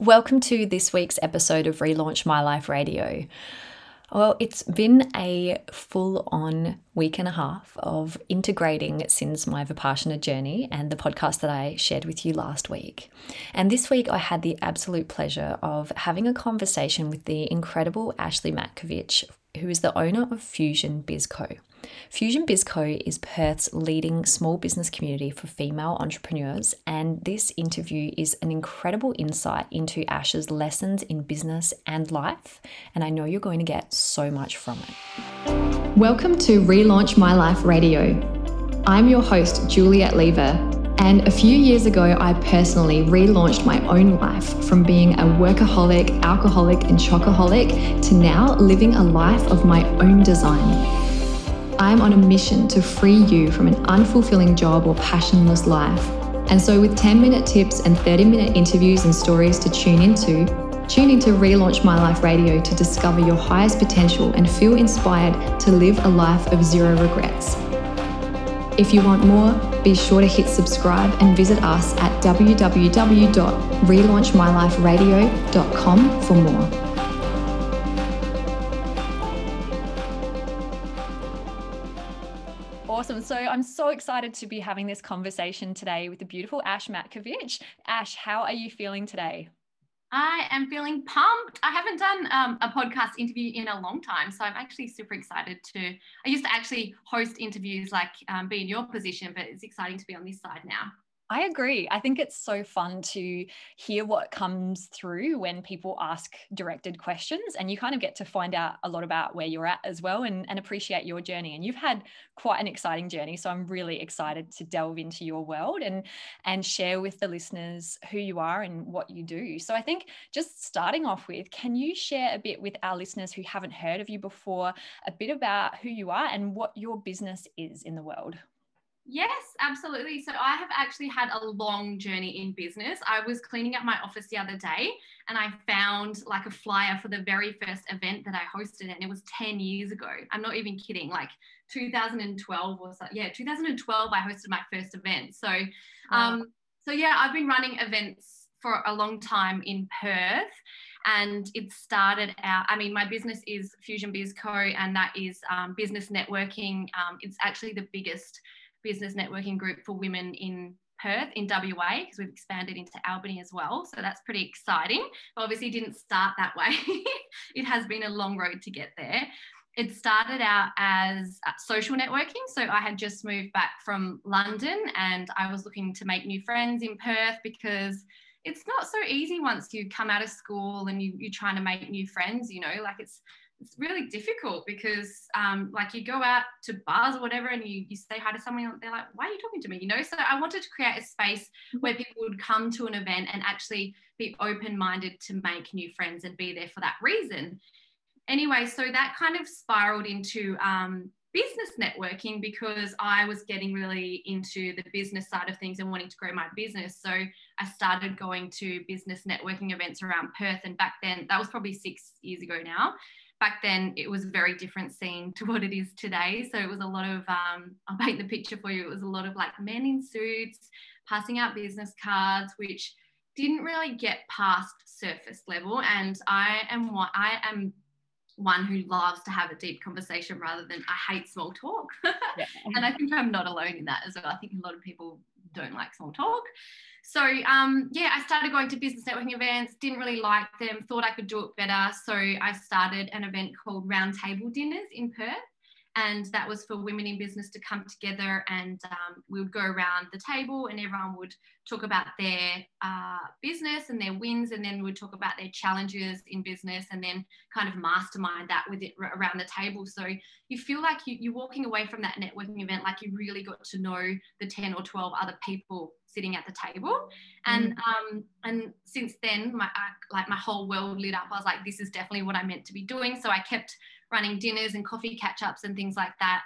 Welcome to this week's episode of Relaunch My Life Radio. Well, it's been a full on week and a half of integrating since my Vipassana journey and the podcast that I shared with you last week. And this week, I had the absolute pleasure of having a conversation with the incredible Ashley Matkovich, who is the owner of Fusion Bizco. Fusion Bizco is Perth's leading small business community for female entrepreneurs, and this interview is an incredible insight into Ash's lessons in business and life, and I know you're going to get so much from it. Welcome to Relaunch My Life Radio. I'm your host, Juliet Lever, and a few years ago, I personally relaunched my own life from being a workaholic, alcoholic, and chocoholic to now living a life of my own design. I'm on a mission to free you from an unfulfilling job or passionless life. And so, with 10 minute tips and 30 minute interviews and stories to tune into, tune into Relaunch My Life Radio to discover your highest potential and feel inspired to live a life of zero regrets. If you want more, be sure to hit subscribe and visit us at www.relaunchmyliferadio.com for more. I'm so excited to be having this conversation today with the beautiful Ash Matkovich. Ash, how are you feeling today? I am feeling pumped. I haven't done um, a podcast interview in a long time, so I'm actually super excited to. I used to actually host interviews, like um, be in your position, but it's exciting to be on this side now. I agree. I think it's so fun to hear what comes through when people ask directed questions, and you kind of get to find out a lot about where you're at as well and, and appreciate your journey. And you've had quite an exciting journey. So I'm really excited to delve into your world and, and share with the listeners who you are and what you do. So I think just starting off with, can you share a bit with our listeners who haven't heard of you before, a bit about who you are and what your business is in the world? Yes, absolutely. So I have actually had a long journey in business. I was cleaning up my office the other day and I found like a flyer for the very first event that I hosted and it was 10 years ago. I'm not even kidding, like 2012 was. Yeah, 2012 I hosted my first event. So um so yeah, I've been running events for a long time in Perth and it started out i mean my business is fusion biz co and that is um, business networking um, it's actually the biggest business networking group for women in Perth in WA because we've expanded into Albany as well. So that's pretty exciting. But obviously didn't start that way. it has been a long road to get there. It started out as uh, social networking. So I had just moved back from London and I was looking to make new friends in Perth because it's not so easy once you come out of school and you, you're trying to make new friends, you know, like it's it's really difficult because um, like you go out to bars or whatever and you, you say hi to someone they're like why are you talking to me? You know so i wanted to create a space mm-hmm. where people would come to an event and actually be open-minded to make new friends and be there for that reason. Anyway so that kind of spiraled into um, business networking because i was getting really into the business side of things and wanting to grow my business. So i started going to business networking events around perth and back then that was probably six years ago now back then it was a very different scene to what it is today. So it was a lot of, um, I'll paint the picture for you. It was a lot of like men in suits passing out business cards, which didn't really get past surface level. And I am what I am one who loves to have a deep conversation rather than I hate small talk. Yeah. and I think I'm not alone in that as well. I think a lot of people don't like small talk. So um, yeah, I started going to business networking events, didn't really like them, thought I could do it better. So I started an event called Roundtable Dinners in Perth and that was for women in business to come together and um, we would go around the table and everyone would talk about their uh, business and their wins and then we'd talk about their challenges in business and then kind of mastermind that with it around the table. So you feel like you, you're walking away from that networking event like you really got to know the 10 or 12 other people sitting at the table. And mm. um and since then my like my whole world lit up. I was like this is definitely what i meant to be doing. So i kept running dinners and coffee catch ups and things like that.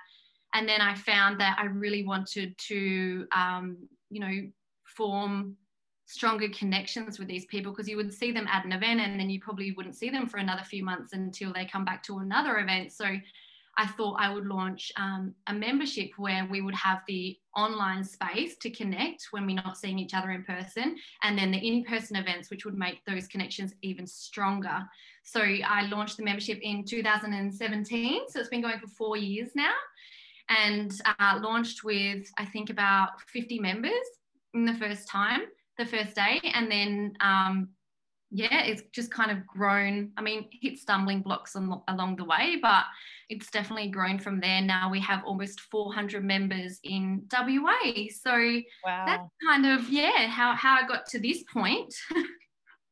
And then I found that I really wanted to, um, you know, form stronger connections with these people because you would see them at an event and then you probably wouldn't see them for another few months until they come back to another event. So I thought I would launch um, a membership where we would have the online space to connect when we're not seeing each other in person, and then the in person events, which would make those connections even stronger. So I launched the membership in 2017. So it's been going for four years now and uh, launched with, I think, about 50 members in the first time, the first day. And then um, yeah, it's just kind of grown. I mean, hit stumbling blocks on, along the way, but it's definitely grown from there. Now we have almost 400 members in WA. So wow. that's kind of, yeah, how, how I got to this point.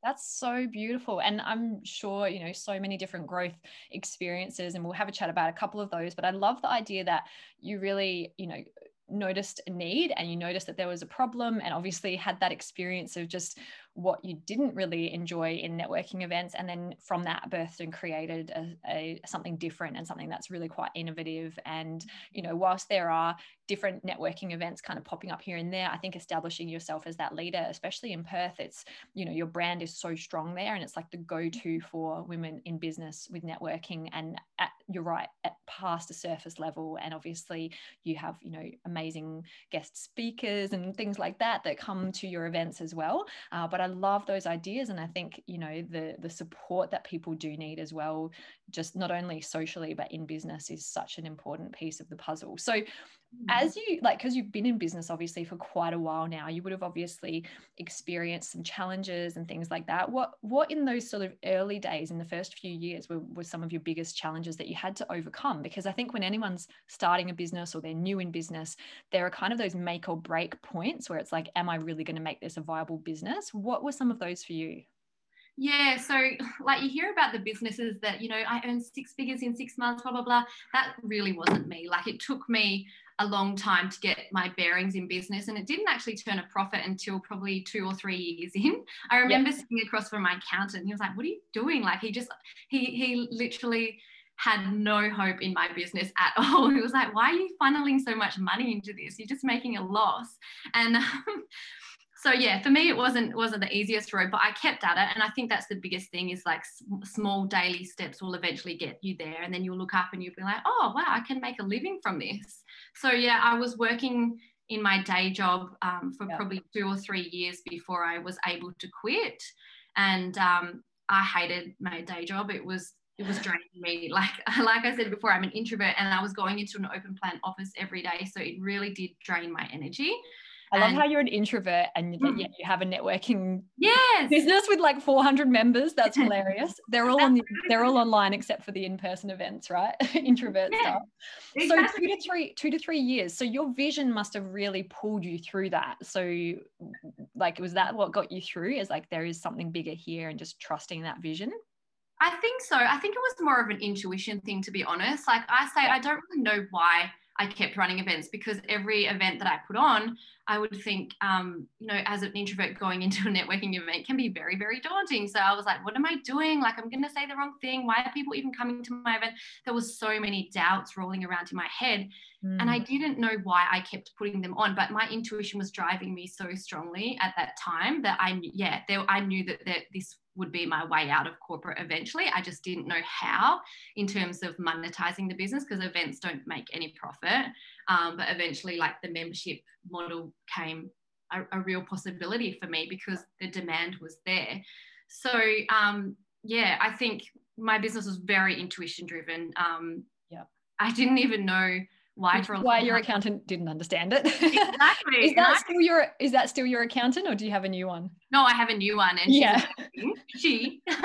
That's so beautiful. And I'm sure, you know, so many different growth experiences, and we'll have a chat about a couple of those. But I love the idea that you really, you know, noticed a need and you noticed that there was a problem and obviously had that experience of just what you didn't really enjoy in networking events and then from that birthed and created a, a, something different and something that's really quite innovative. And you know whilst there are different networking events kind of popping up here and there. I think establishing yourself as that leader especially in perth it's you know your brand is so strong there and it's like the go-to for women in business with networking and at, you're right at past a surface level. And obviously you have you know amazing guest speakers and things like that that come to your events as well. Uh, but i love those ideas and i think you know the the support that people do need as well just not only socially but in business is such an important piece of the puzzle. So mm-hmm. Mm. as you like because you've been in business obviously for quite a while now you would have obviously experienced some challenges and things like that. What what in those sort of early days in the first few years were, were some of your biggest challenges that you had to overcome? Because i think when anyone's starting a business or they're new in business there are kind of those make or break points where it's like am i really going to make this a viable business? What were some of those for you? Yeah, so like you hear about the businesses that, you know, I earned six figures in six months, blah, blah, blah. That really wasn't me. Like it took me a long time to get my bearings in business and it didn't actually turn a profit until probably two or three years in. I remember yep. sitting across from my accountant. And he was like, What are you doing? Like he just he he literally had no hope in my business at all. He was like, Why are you funneling so much money into this? You're just making a loss. And um, so yeah for me it wasn't wasn't the easiest road but i kept at it and i think that's the biggest thing is like small daily steps will eventually get you there and then you'll look up and you'll be like oh wow i can make a living from this. So yeah i was working in my day job um, for yeah. probably two or three years before i was able to quit and um, i hated my day job. It was it was draining me. Like like i said before i'm an introvert and i was going into an open plan office every day so it really did drain my energy I love and, how you're an introvert and mm. yet you have a networking yes. business with like 400 members. That's hilarious. They're all on the, they're all online except for the in-person events, right? introvert yeah, stuff. Exactly. So two to three two to three years. So your vision must have really pulled you through that. So like was that what got you through? Is like there is something bigger here and just trusting that vision? I think so. I think it was more of an intuition thing, to be honest. Like I say, I don't really know why I kept running events because every event that I put on, I would think, um, you know, as an introvert going into a networking event can be very, very daunting. So I was like, what am I doing? Like, I'm going to say the wrong thing. Why are people even coming to my event? There was so many doubts rolling around in my head. Mm. And I mm. didn't know why I kept putting them on, but my intuition was driving me so strongly at that time that I, yeah, there, I knew that, that this would be my way out of corporate eventually. I just didn't know how in terms of monetizing the business because events don't make any profit. Um, but eventually, like the membership model came a, a, real possibility for me because the demand was there. So, um, yeah, I think my business was very intuition driven. Um, yeah. I didn't even know why for why your accountant didn't understand it. Exactly. is that still your is that still your accountant or do you have a new one? No, I have a new one and yeah. she she's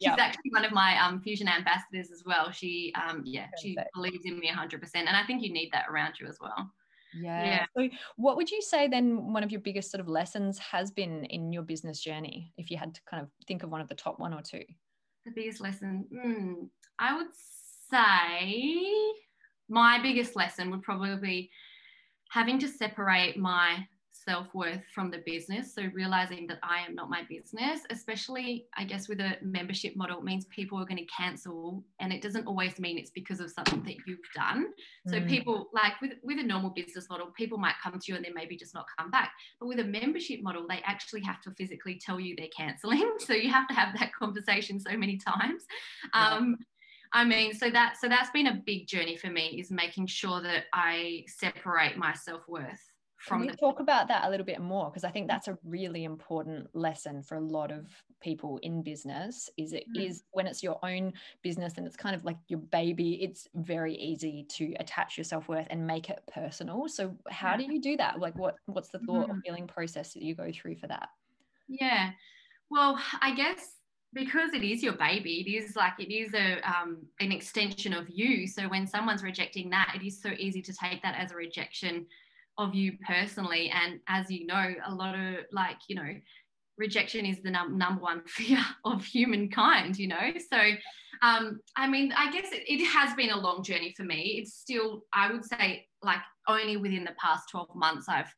yep. actually one of my um, fusion ambassadors as well. She um yeah, Perfect. she believes in me 100% and I think you need that around you as well. Yeah. yeah. So what would you say then one of your biggest sort of lessons has been in your business journey if you had to kind of think of one of the top one or two? The biggest lesson, mm, I would say my biggest lesson would probably be having to separate my self worth from the business. So realizing that I am not my business, especially I guess with a membership model, means people are going to cancel, and it doesn't always mean it's because of something that you've done. So mm. people like with with a normal business model, people might come to you and then maybe just not come back. But with a membership model, they actually have to physically tell you they're canceling. So you have to have that conversation so many times. Um, I mean, so that so that's been a big journey for me is making sure that I separate my self worth from. Can we the- talk about that a little bit more because I think that's a really important lesson for a lot of people in business. Is it mm. is when it's your own business and it's kind of like your baby. It's very easy to attach your self worth and make it personal. So how do you do that? Like, what what's the thought mm. or feeling process that you go through for that? Yeah. Well, I guess because it is your baby it is like it is a um, an extension of you. So when someone's rejecting that it is so easy to take that as a rejection of you personally. And as you know a lot of like you know rejection is the num- number one fear of humankind you know? So um, i mean i guess it, it has been a long journey for me. It's still i would say like only within the past 12 months i've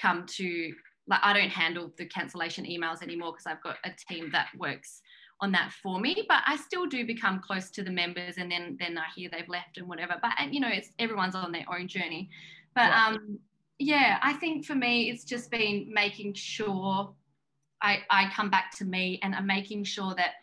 come to like I don't handle the cancellation emails anymore because I've got a team that works on that for me but I still do become close to the members and then then I hear they've left and whatever but you know it's everyone's on their own journey. But yeah. um yeah I think for me it's just been making sure I I come back to me and I'm making sure that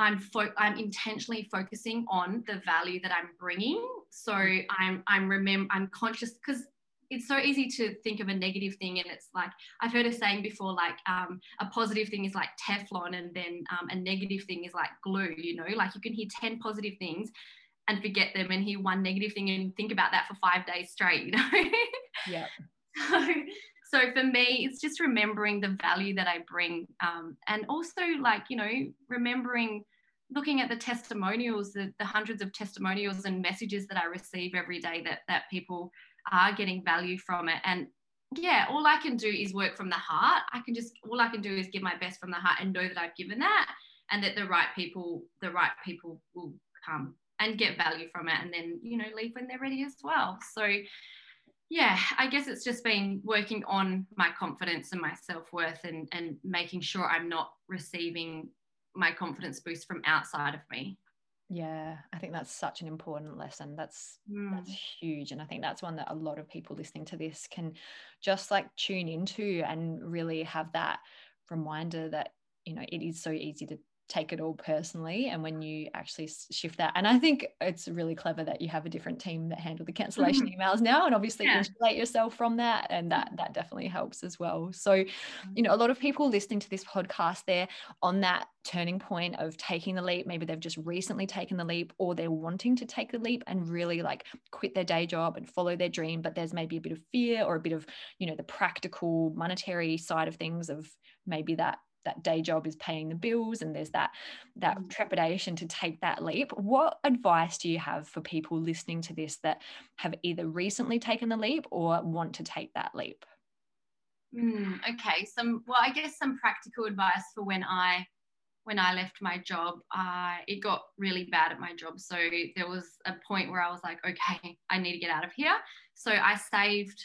I'm fo- I'm intentionally focusing on the value that I'm bringing. So I'm I'm remember I'm conscious because it's so easy to think of a negative thing and it's like i've heard a saying before like um, a positive thing is like teflon and then um, a negative thing is like glue you know? Like you can hear 10 positive things and forget them and hear one negative thing and think about that for five days straight you know? Yeah. So, so for me it's just remembering the value that i bring um, and also like you know remembering looking at the testimonials the, the hundreds of testimonials and messages that i receive every day that that people are getting value from it. And yeah, all I can do is work from the heart. I can just, all I can do is give my best from the heart and know that I've given that and that the right people, the right people will come and get value from it and then, you know, leave when they're ready as well. So, yeah, I guess it's just been working on my confidence and my self worth and, and making sure I'm not receiving my confidence boost from outside of me. Yeah, I think that's such an important lesson. That's mm. that's huge and I think that's one that a lot of people listening to this can just like tune into and really have that reminder that you know it is so easy to take it all personally and when you actually shift that and i think it's really clever that you have a different team that handle the cancellation mm-hmm. emails now and obviously yeah. insulate yourself from that and that that definitely helps as well so mm-hmm. you know a lot of people listening to this podcast they're on that turning point of taking the leap maybe they've just recently taken the leap or they're wanting to take the leap and really like quit their day job and follow their dream but there's maybe a bit of fear or a bit of you know the practical monetary side of things of maybe that that day job is paying the bills and there's that that mm. trepidation to take that leap. What advice do you have for people listening to this that have either recently taken the leap or want to take that leap? Mm, okay some well i guess some practical advice for when i when i left my job uh, it got really bad at my job. So there was a point where i was like okay i need to get out of here. So i saved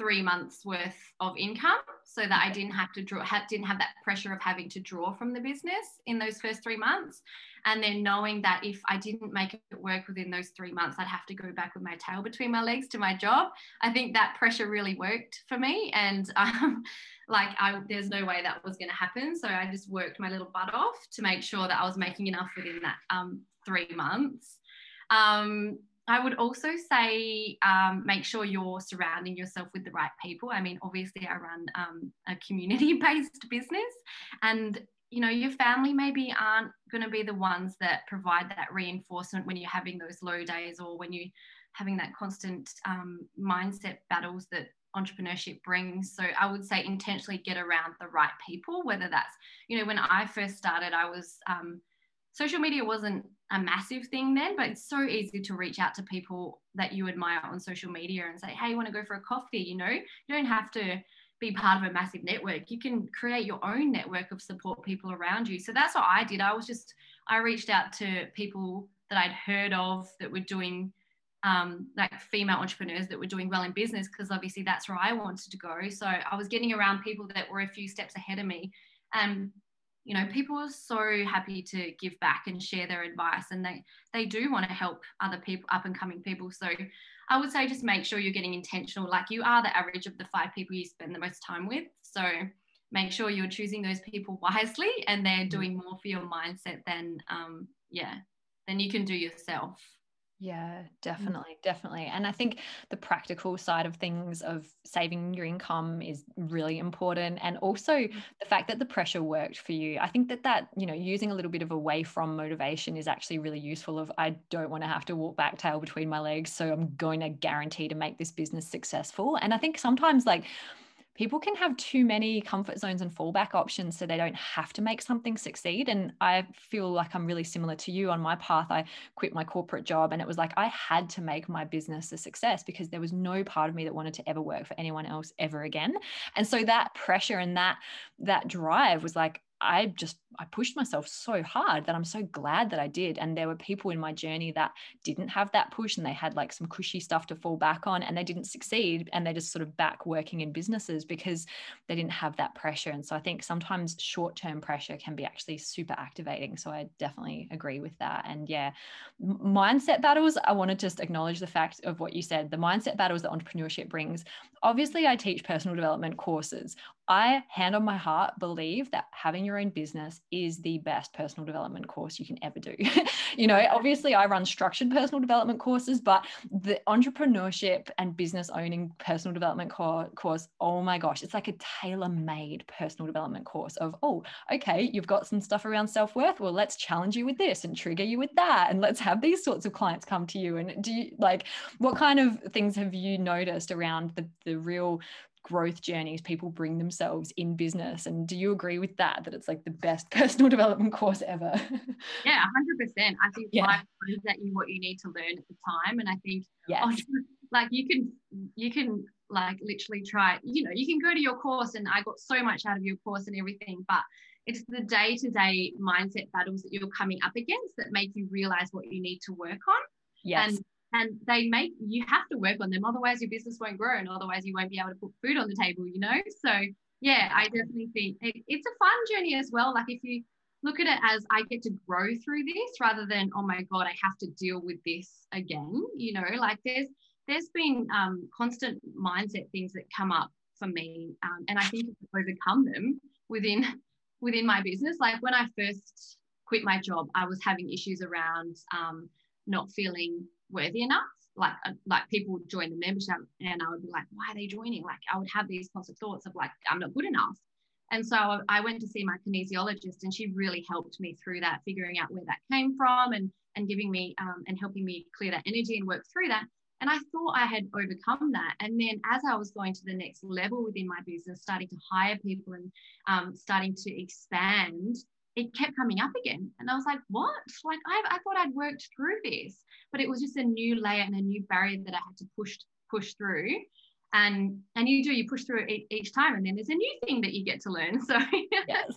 three months worth of income so that I didn't have to draw, didn't have that pressure of having to draw from the business in those first three months. And then knowing that if I didn't make it work within those three months, I'd have to go back with my tail between my legs to my job. I think that pressure really worked for me. And um, like, I, there's no way that was going to happen. So I just worked my little butt off to make sure that I was making enough within that um, three months. Um, I would also say um, make sure you're surrounding yourself with the right people. I mean, obviously, I run um, a community based business, and you know, your family maybe aren't going to be the ones that provide that reinforcement when you're having those low days or when you're having that constant um, mindset battles that entrepreneurship brings. So I would say intentionally get around the right people, whether that's, you know, when I first started, I was, um, social media wasn't a massive thing then, but it's so easy to reach out to people that you admire on social media and say, hey, you want to go for a coffee? You know, you don't have to be part of a massive network. You can create your own network of support people around you. So that's what I did. I was just, I reached out to people that I'd heard of that were doing um, like female entrepreneurs that were doing well in business because obviously that's where I wanted to go. So I was getting around people that were a few steps ahead of me. And you know people are so happy to give back and share their advice and they they do want to help other people up and coming people so i would say just make sure you're getting intentional like you are the average of the five people you spend the most time with so make sure you're choosing those people wisely and they're mm. doing more for your mindset than um yeah than you can do yourself. Yeah, definitely, definitely. And I think the practical side of things of saving your income is really important and also mm. the fact that the pressure worked for you. I think that that, you know, using a little bit of away from motivation is actually really useful of I don't want to have to walk back tail between my legs, so I'm going to guarantee to make this business successful. And I think sometimes like people can have too many comfort zones and fallback options so they don't have to make something succeed. And I feel like I'm really similar to you on my path. I quit my corporate job and it was like I had to make my business a success because there was no part of me that wanted to ever work for anyone else ever again. And so that pressure and that that drive was like I just I pushed myself so hard that I'm so glad that I did. And there were people in my journey that didn't have that push and they had like some cushy stuff to fall back on and they didn't succeed and they just sort of back working in businesses because they didn't have that pressure. And so I think sometimes short-term pressure can be actually super activating. So I definitely agree with that. And yeah, mindset battles, I want to just acknowledge the fact of what you said, the mindset battles that entrepreneurship brings. Obviously, I teach personal development courses. I, hand on my heart, believe that having your own business is the best personal development course you can ever do. you know, obviously, I run structured personal development courses, but the entrepreneurship and business owning personal development co- course, oh my gosh, it's like a tailor made personal development course of, oh, okay, you've got some stuff around self worth. Well, let's challenge you with this and trigger you with that. And let's have these sorts of clients come to you. And do you like what kind of things have you noticed around the, the real growth journeys people bring themselves in business and do you agree with that that it's like the best personal development course ever yeah 100% i think yeah. life brings at you what you need to learn at the time and i think oh, yes. oh, like you can you can like literally try you know you can go to your course and i got so much out of your course and everything but it's the day-to-day mindset battles that you're coming up against that make you realize what you need to work on yes. and and they make you have to work on them otherwise your business won't grow and otherwise you won't be able to put food on the table you know? So yeah i definitely think it, it's a fun journey as well like if you look at it as i get to grow through this rather than oh my god i have to deal with this again you know? Like there's there's been um, constant mindset things that come up for me um, and i think to overcome them within within my business like when i first quit my job i was having issues around um, not feeling worthy enough. Like, uh, like people would join the membership and I would be like, why are they joining? Like, I would have these constant thoughts of like, I'm not good enough. And so I went to see my kinesiologist and she really helped me through that, figuring out where that came from and, and giving me um, and helping me clear that energy and work through that. And I thought I had overcome that. And then as I was going to the next level within my business, starting to hire people and um, starting to expand, it kept coming up again. And I was like, what? Like, I, I thought I'd worked through this, but it was just a new layer and a new barrier that I had to push push through and and you do you push through it each time and then there's a new thing that you get to learn so. Yes.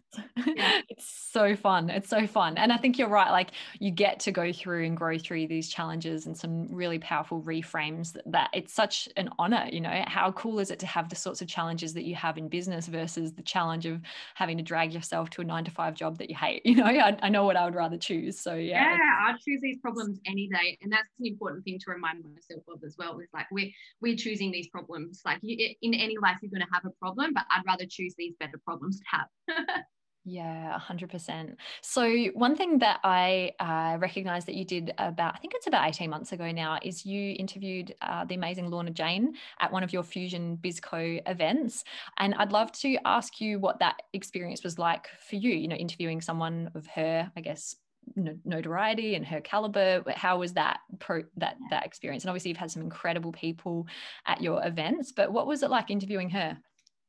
Yeah. it's so fun it's so fun and i think you're right like you get to go through and grow through these challenges and some really powerful reframes that, that it's such an honor you know? How cool is it to have the sorts of challenges that you have in business versus the challenge of having to drag yourself to a nine to five job that you hate you know? I, I know what i would rather choose so yeah. Yeah i'd choose these problems any day and that's an important thing to remind myself of as well is like we're we're choosing these problems problems. Like you, in any life, you're going to have a problem, but I'd rather choose these better problems to have. Yeah, 100%. So, one thing that I uh, recognize that you did about, I think it's about 18 months ago now, is you interviewed uh, the amazing Lorna Jane at one of your Fusion Bizco events. And I'd love to ask you what that experience was like for you, you know, interviewing someone of her, I guess, notoriety and her caliber how was that pro that that experience? And obviously you've had some incredible people at your events but what was it like interviewing her?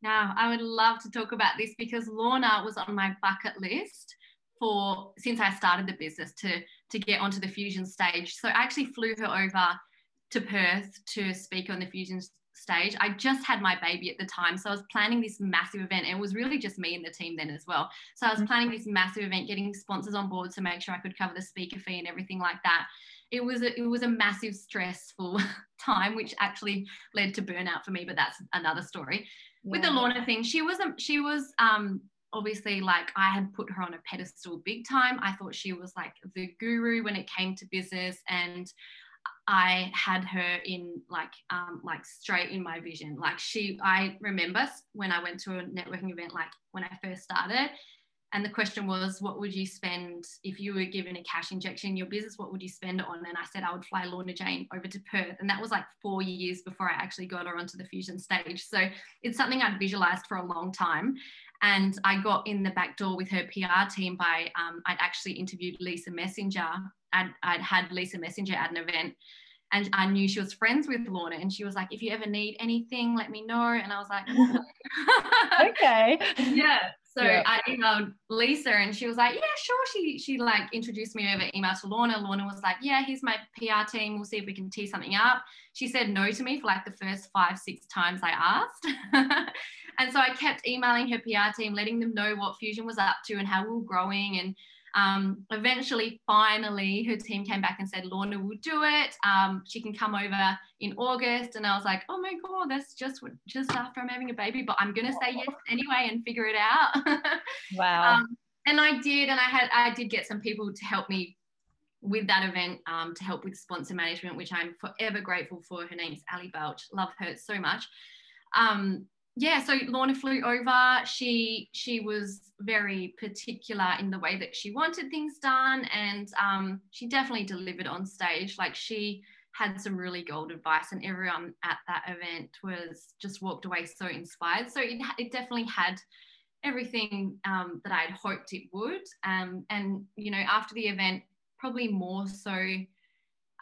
Now i would love to talk about this because lorna was on my bucket list for since i started the business to to get onto the fusion stage. So i actually flew her over to perth to speak on the fusion stage. I just had my baby at the time. So I was planning this massive event. And it was really just me and the team then as well. So I was planning this massive event, getting sponsors on board to make sure I could cover the speaker fee and everything like that. It was a, it was a massive stressful time, which actually led to burnout for me, but that's another story. Yeah. With the Lorna thing, she was she was um obviously like I had put her on a pedestal big time. I thought she was like the guru when it came to business and I had her in like um, like straight in my vision. Like she, I remember when I went to a networking event, like when I first started, and the question was, what would you spend if you were given a cash injection in your business? What would you spend it on? And I said I would fly Lorna Jane over to Perth. And that was like four years before I actually got her onto the fusion stage. So it's something I'd visualized for a long time. And I got in the back door with her PR team by, um, I'd actually interviewed Lisa Messenger. I'd, I'd had Lisa Messenger at an event and I knew she was friends with Lorna, and she was like, "If you ever need anything, let me know." And I was like, "Okay." yeah. So yeah. I emailed Lisa, and she was like, "Yeah, sure." She she like introduced me over email to Lorna. Lorna was like, "Yeah, here's my PR team. We'll see if we can tee something up." She said no to me for like the first five six times I asked, and so I kept emailing her PR team, letting them know what Fusion was up to and how we were growing and um, eventually, finally, her team came back and said, Lorna will do it. Um, she can come over in August. And I was like, oh my God, that's just just after I'm having a baby, but I'm going to say yes anyway and figure it out. wow. Um, and I did. And I had, I did get some people to help me with that event um, to help with sponsor management, which I'm forever grateful for. Her name's Ali Belch. Love her so much. Um, yeah, so Lorna flew over. She she was very particular in the way that she wanted things done, and um, she definitely delivered on stage. Like she had some really gold advice, and everyone at that event was just walked away so inspired. So it, it definitely had everything um, that I'd hoped it would. Um, and you know, after the event, probably more so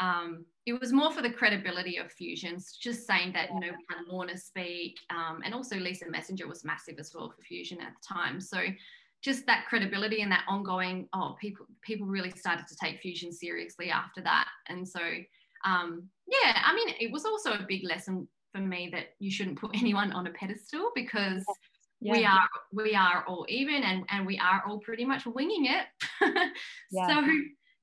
um, it was more for the credibility of fusions just saying that you know we had lorna speak um, and also lisa messenger was massive as well for fusion at the time so just that credibility and that ongoing oh people people really started to take fusion seriously after that and so um, yeah i mean it was also a big lesson for me that you shouldn't put anyone on a pedestal because yeah. we are we are all even and and we are all pretty much winging it yeah. so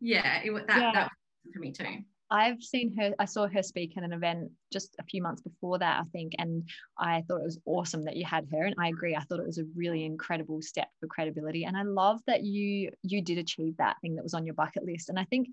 yeah it, that, yeah. that was for me too I've seen her, I saw her speak at an event just a few months before that, I think, and I thought it was awesome that you had her. And I agree, I thought it was a really incredible step for credibility. And I love that you you did achieve that thing that was on your bucket list. And I think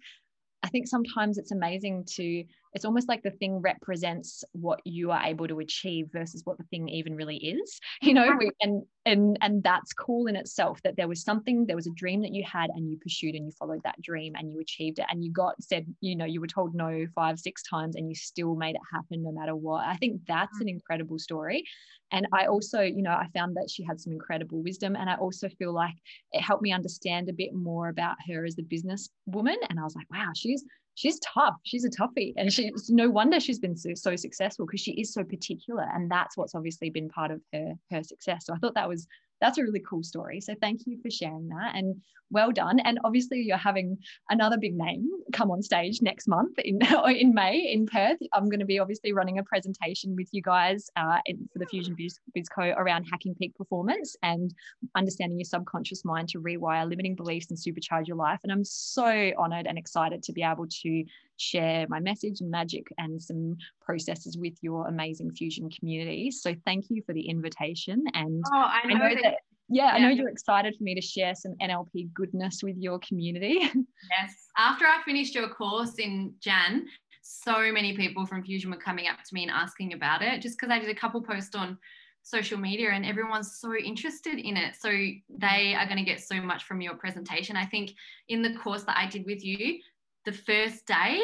I think sometimes it's amazing to, it's almost like the thing represents what you are able to achieve versus what the thing even really is, you know, and, and, and that's cool in itself that there was something, there was a dream that you had and you pursued and you followed that dream and you achieved it and you got said, you know, you were told no five, six times and you still made it happen no matter what. I think that's an mm. incredible story. And I also, you know, I found that she had some incredible wisdom. And I also feel like it helped me understand a bit more about her as a business woman. And I was like, wow, she's she's tough. She's a toughie. And she's no wonder she's been so, so successful because she is so particular. And that's what's obviously been part of her her success. So I thought that was that's a really cool story. So thank you for sharing that and well done. And obviously you're having another big name come on stage next month in in May in Perth. I'm going to be obviously running a presentation with you guys uh, in, for the Fusion Biz, Co around hacking peak performance and understanding your subconscious mind to rewire limiting beliefs and supercharge your life. And I'm so honored and excited to be able to share my message and magic and some processes with your amazing fusion community. So thank you for the invitation. And oh, I know, I know that, that yeah, I know you're excited for me to share some NLP goodness with your community. yes. After I finished your course in Jan, so many people from Fusion were coming up to me and asking about it just because I did a couple posts on social media and everyone's so interested in it. So they are going to get so much from your presentation. I think in the course that I did with you, the first day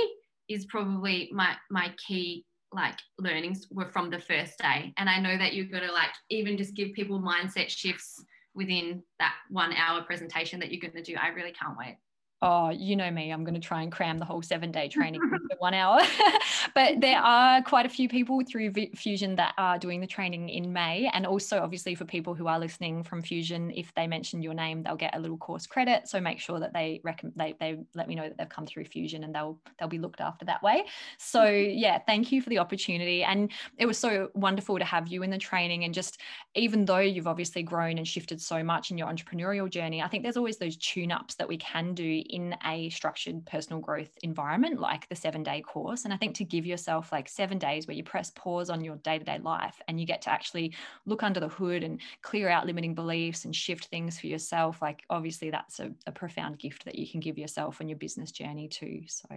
is probably my my key like learnings were from the first day. And i know that you're going to like even just give people mindset shifts within that one hour presentation that you're going to do. I really can't wait oh, you know me, I'm going to try and cram the whole seven day training into one hour. but there are quite a few people through Fusion that are doing the training in May. And also, obviously, for people who are listening from Fusion, if they mention your name, they'll get a little course credit. So make sure that they recommend they, they let me know that they've come through Fusion and they'll they'll be looked after that way. So mm-hmm. yeah, thank you for the opportunity. And it was so wonderful to have you in the training. And just even though you've obviously grown and shifted so much in your entrepreneurial journey, I think there's always those tune-ups that we can do in a structured personal growth environment like the seven day course. And I think to give yourself like seven days where you press pause on your day to day life and you get to actually look under the hood and clear out limiting beliefs and shift things for yourself, like obviously that's a, a profound gift that you can give yourself on your business journey too. So.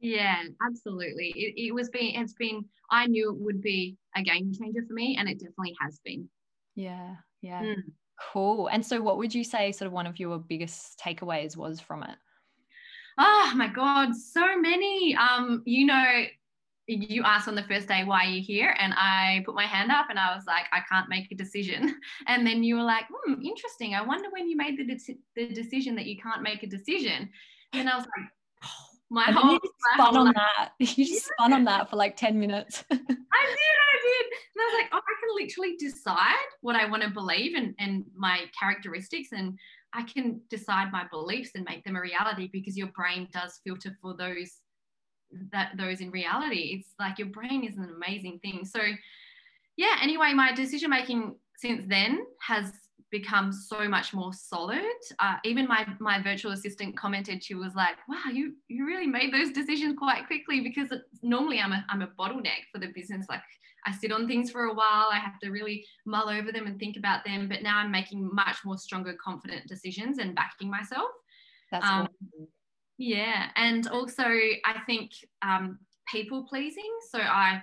Yeah, absolutely. It, it was been it's been I knew it would be a game changer for me and it definitely has been. Yeah, yeah. Mm. Cool. And so, what would you say, sort of, one of your biggest takeaways was from it? Oh my God, so many. Um, you know, you asked on the first day why you're here? And i put my hand up and i was like i can't make a decision. And then you were like hmm interesting. I wonder when you made the, de- the decision that you can't make a decision. And i was like oh, my and whole, you spun on life. that. You just spun on that for like 10 minutes. I did i did. And i was like oh i can literally decide what i want to believe and and my characteristics and i can decide my beliefs and make them a reality because your brain does filter for those that those in reality. It's like your brain is an amazing thing. So yeah, anyway, my decision making since then has become so much more solid. Uh, even my my virtual assistant commented, she was like, "Wow, you you really made those decisions quite quickly because normally I'm a I'm a bottleneck for the business. Like I sit on things for a while, I have to really mull over them and think about them. But now I'm making much more stronger, confident decisions and backing myself. That's um, awesome. Yeah, and also I think um, people pleasing. So I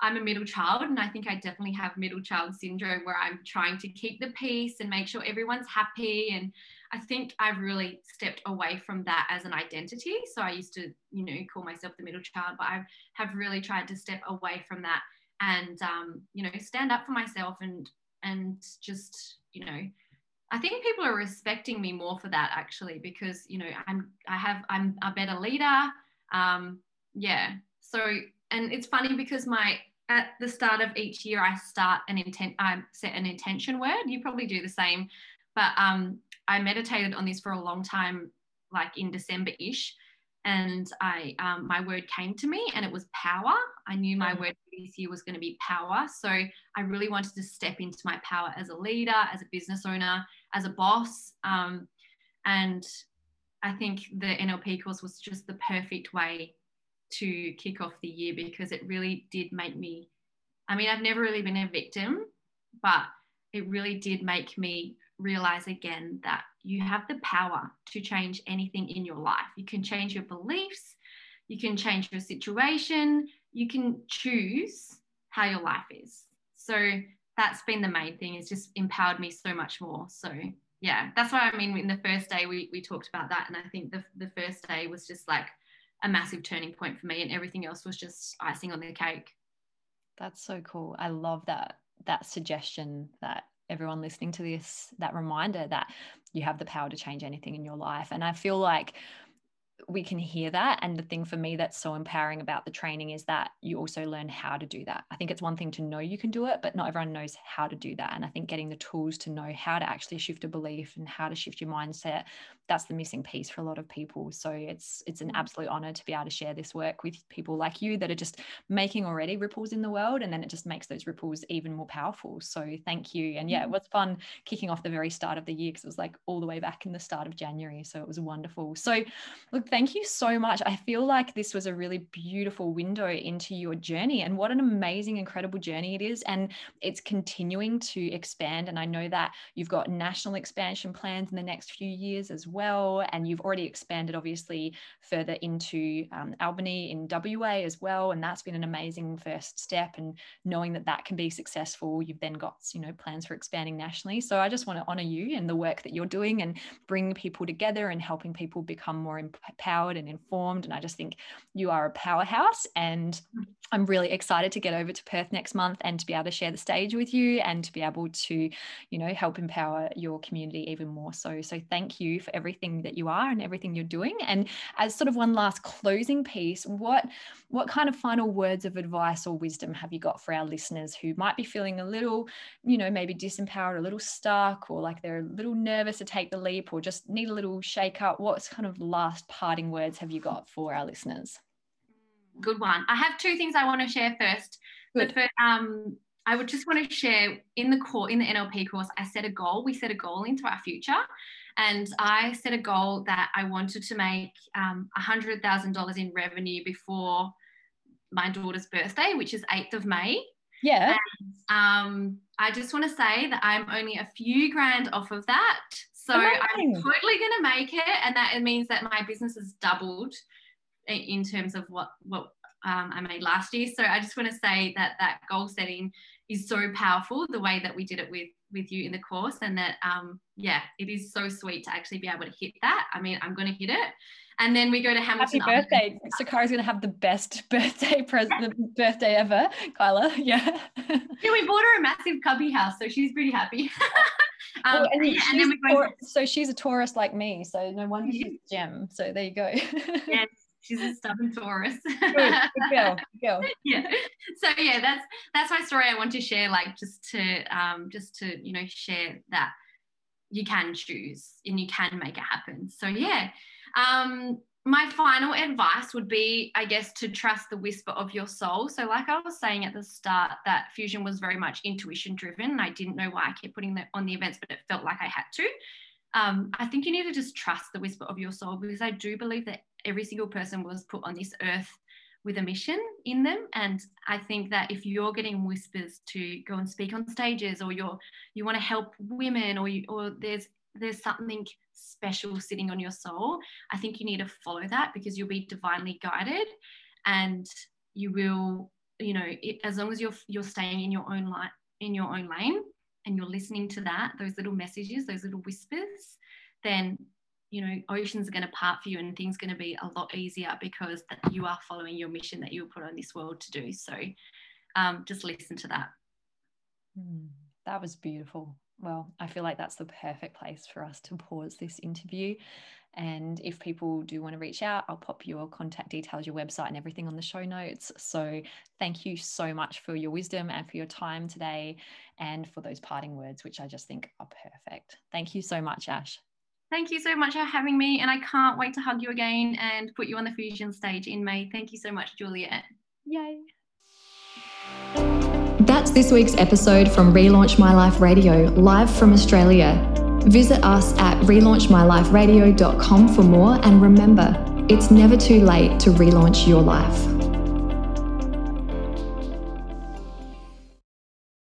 I'm a middle child, and I think I definitely have middle child syndrome where I'm trying to keep the peace and make sure everyone's happy. And I think I've really stepped away from that as an identity. So I used to, you know, call myself the middle child, but I have really tried to step away from that and, um, you know, stand up for myself and and just, you know, I think people are respecting me more for that actually because you know I'm I have I'm a better leader. Um, yeah. So and it's funny because my at the start of each year I start an intent I set an intention word. You probably do the same, but um, I meditated on this for a long time, like in December ish, and I um, my word came to me and it was power. I knew my mm. word this year was going to be power. So I really wanted to step into my power as a leader, as a business owner, as a boss. Um, and I think the NLP course was just the perfect way to kick off the year because it really did make me. I mean, I've never really been a victim, but it really did make me realize again that you have the power to change anything in your life. You can change your beliefs, you can change your situation, you can choose how your life is. So that's been the main thing, it's just empowered me so much more. So yeah, that's why I mean in the first day we we talked about that. And I think the the first day was just like a massive turning point for me and everything else was just icing on the cake. That's so cool. I love that that suggestion that everyone listening to this that reminder that you have the power to change anything in your life and i feel like we can hear that. And the thing for me that's so empowering about the training is that you also learn how to do that. I think it's one thing to know you can do it, but not everyone knows how to do that. And I think getting the tools to know how to actually shift a belief and how to shift your mindset, that's the missing piece for a lot of people. So it's it's an mm. absolute honor to be able to share this work with people like you that are just making already ripples in the world. And then it just makes those ripples even more powerful. So thank you. And yeah, it mm. was fun kicking off the very start of the year because it was like all the way back in the start of January. So it was wonderful. So look, thank you so much. I feel like this was a really beautiful window into your journey and what an amazing, incredible journey it is. And it's continuing to expand. And I know that you've got national expansion plans in the next few years as well. And you've already expanded, obviously, further into um, Albany in WA as well. And that's been an amazing first step. And knowing that that can be successful, you've then got, you know, plans for expanding nationally. So I just want to honor you and the work that you're doing and bring people together and helping people become more empowered and informed. And I just think you are a powerhouse. And I'm really excited to get over to Perth next month and to be able to share the stage with you and to be able to, you know, help empower your community even more. So, so thank you for everything that you are and everything you're doing. And as sort of one last closing piece, what what kind of final words of advice or wisdom have you got for our listeners who might be feeling a little, you know, maybe disempowered, a little stuck, or like they're a little nervous to take the leap, or just need a little shake up? What's kind of last parting words have you got for our listeners? Good one. I have two things I want to share first. Good. The first, um, I would just want to share in the core in the NLP course. I set a goal. We set a goal into our future, and I set a goal that I wanted to make um, hundred thousand dollars in revenue before my daughter's birthday, which is eighth of May. Yeah. And, um, I just want to say that I'm only a few grand off of that. So Amazing. I'm totally going to make it. And that it means that my business has doubled in terms of what, what um, I made last year. So I just want to say that that goal setting is so powerful, the way that we did it with, with you in the course and that um yeah it is so sweet to actually be able to hit that i mean i'm going to hit it and then we go to Hamilton. Happy birthday! Sakara's gonna have the best birthday present, birthday ever, Kyla. Yeah. yeah, we bought her a massive cubby house, so she's pretty happy. um, oh, and, yeah, and, then we go. so she's a Taurus like me, so no wonder she's a gem. So there you go. yes, she's a stubborn Taurus. good, good girl, good girl. Yeah. So yeah, that's that's my story. I want to share, like just to um, just to you know share that you can choose and you can make it happen. So yeah. Um, my final advice would be, I guess, to trust the whisper of your soul. So, like I was saying at the start, that fusion was very much intuition driven. I didn't know why I kept putting that on the events, but it felt like I had to. Um, I think you need to just trust the whisper of your soul because I do believe that every single person was put on this earth with a mission in them. And i think that if you're getting whispers to go and speak on stages or you're you want to help women or you or there's there's something special sitting on your soul i think you need to follow that because you'll be divinely guided and you will you know it, as long as you're you're staying in your own light in your own lane and you're listening to that those little messages those little whispers then you know oceans are going to part for you and things going to be a lot easier because you are following your mission that you were put on this world to do. So um, just listen to that. Mm, that was beautiful. Well i feel like that's the perfect place for us to pause this interview and if people do want to reach out i'll pop your contact details your website and everything on the show notes so thank you so much for your wisdom and for your time today and for those parting words which i just think are perfect thank you so much ash Thank you so much for having me, and I can't wait to hug you again and put you on the Fusion stage in May. Thank you so much, Juliet. Yay. That's this week's episode from Relaunch My Life Radio, live from Australia. Visit us at relaunchmyliferadio.com for more, and remember, it's never too late to relaunch your life.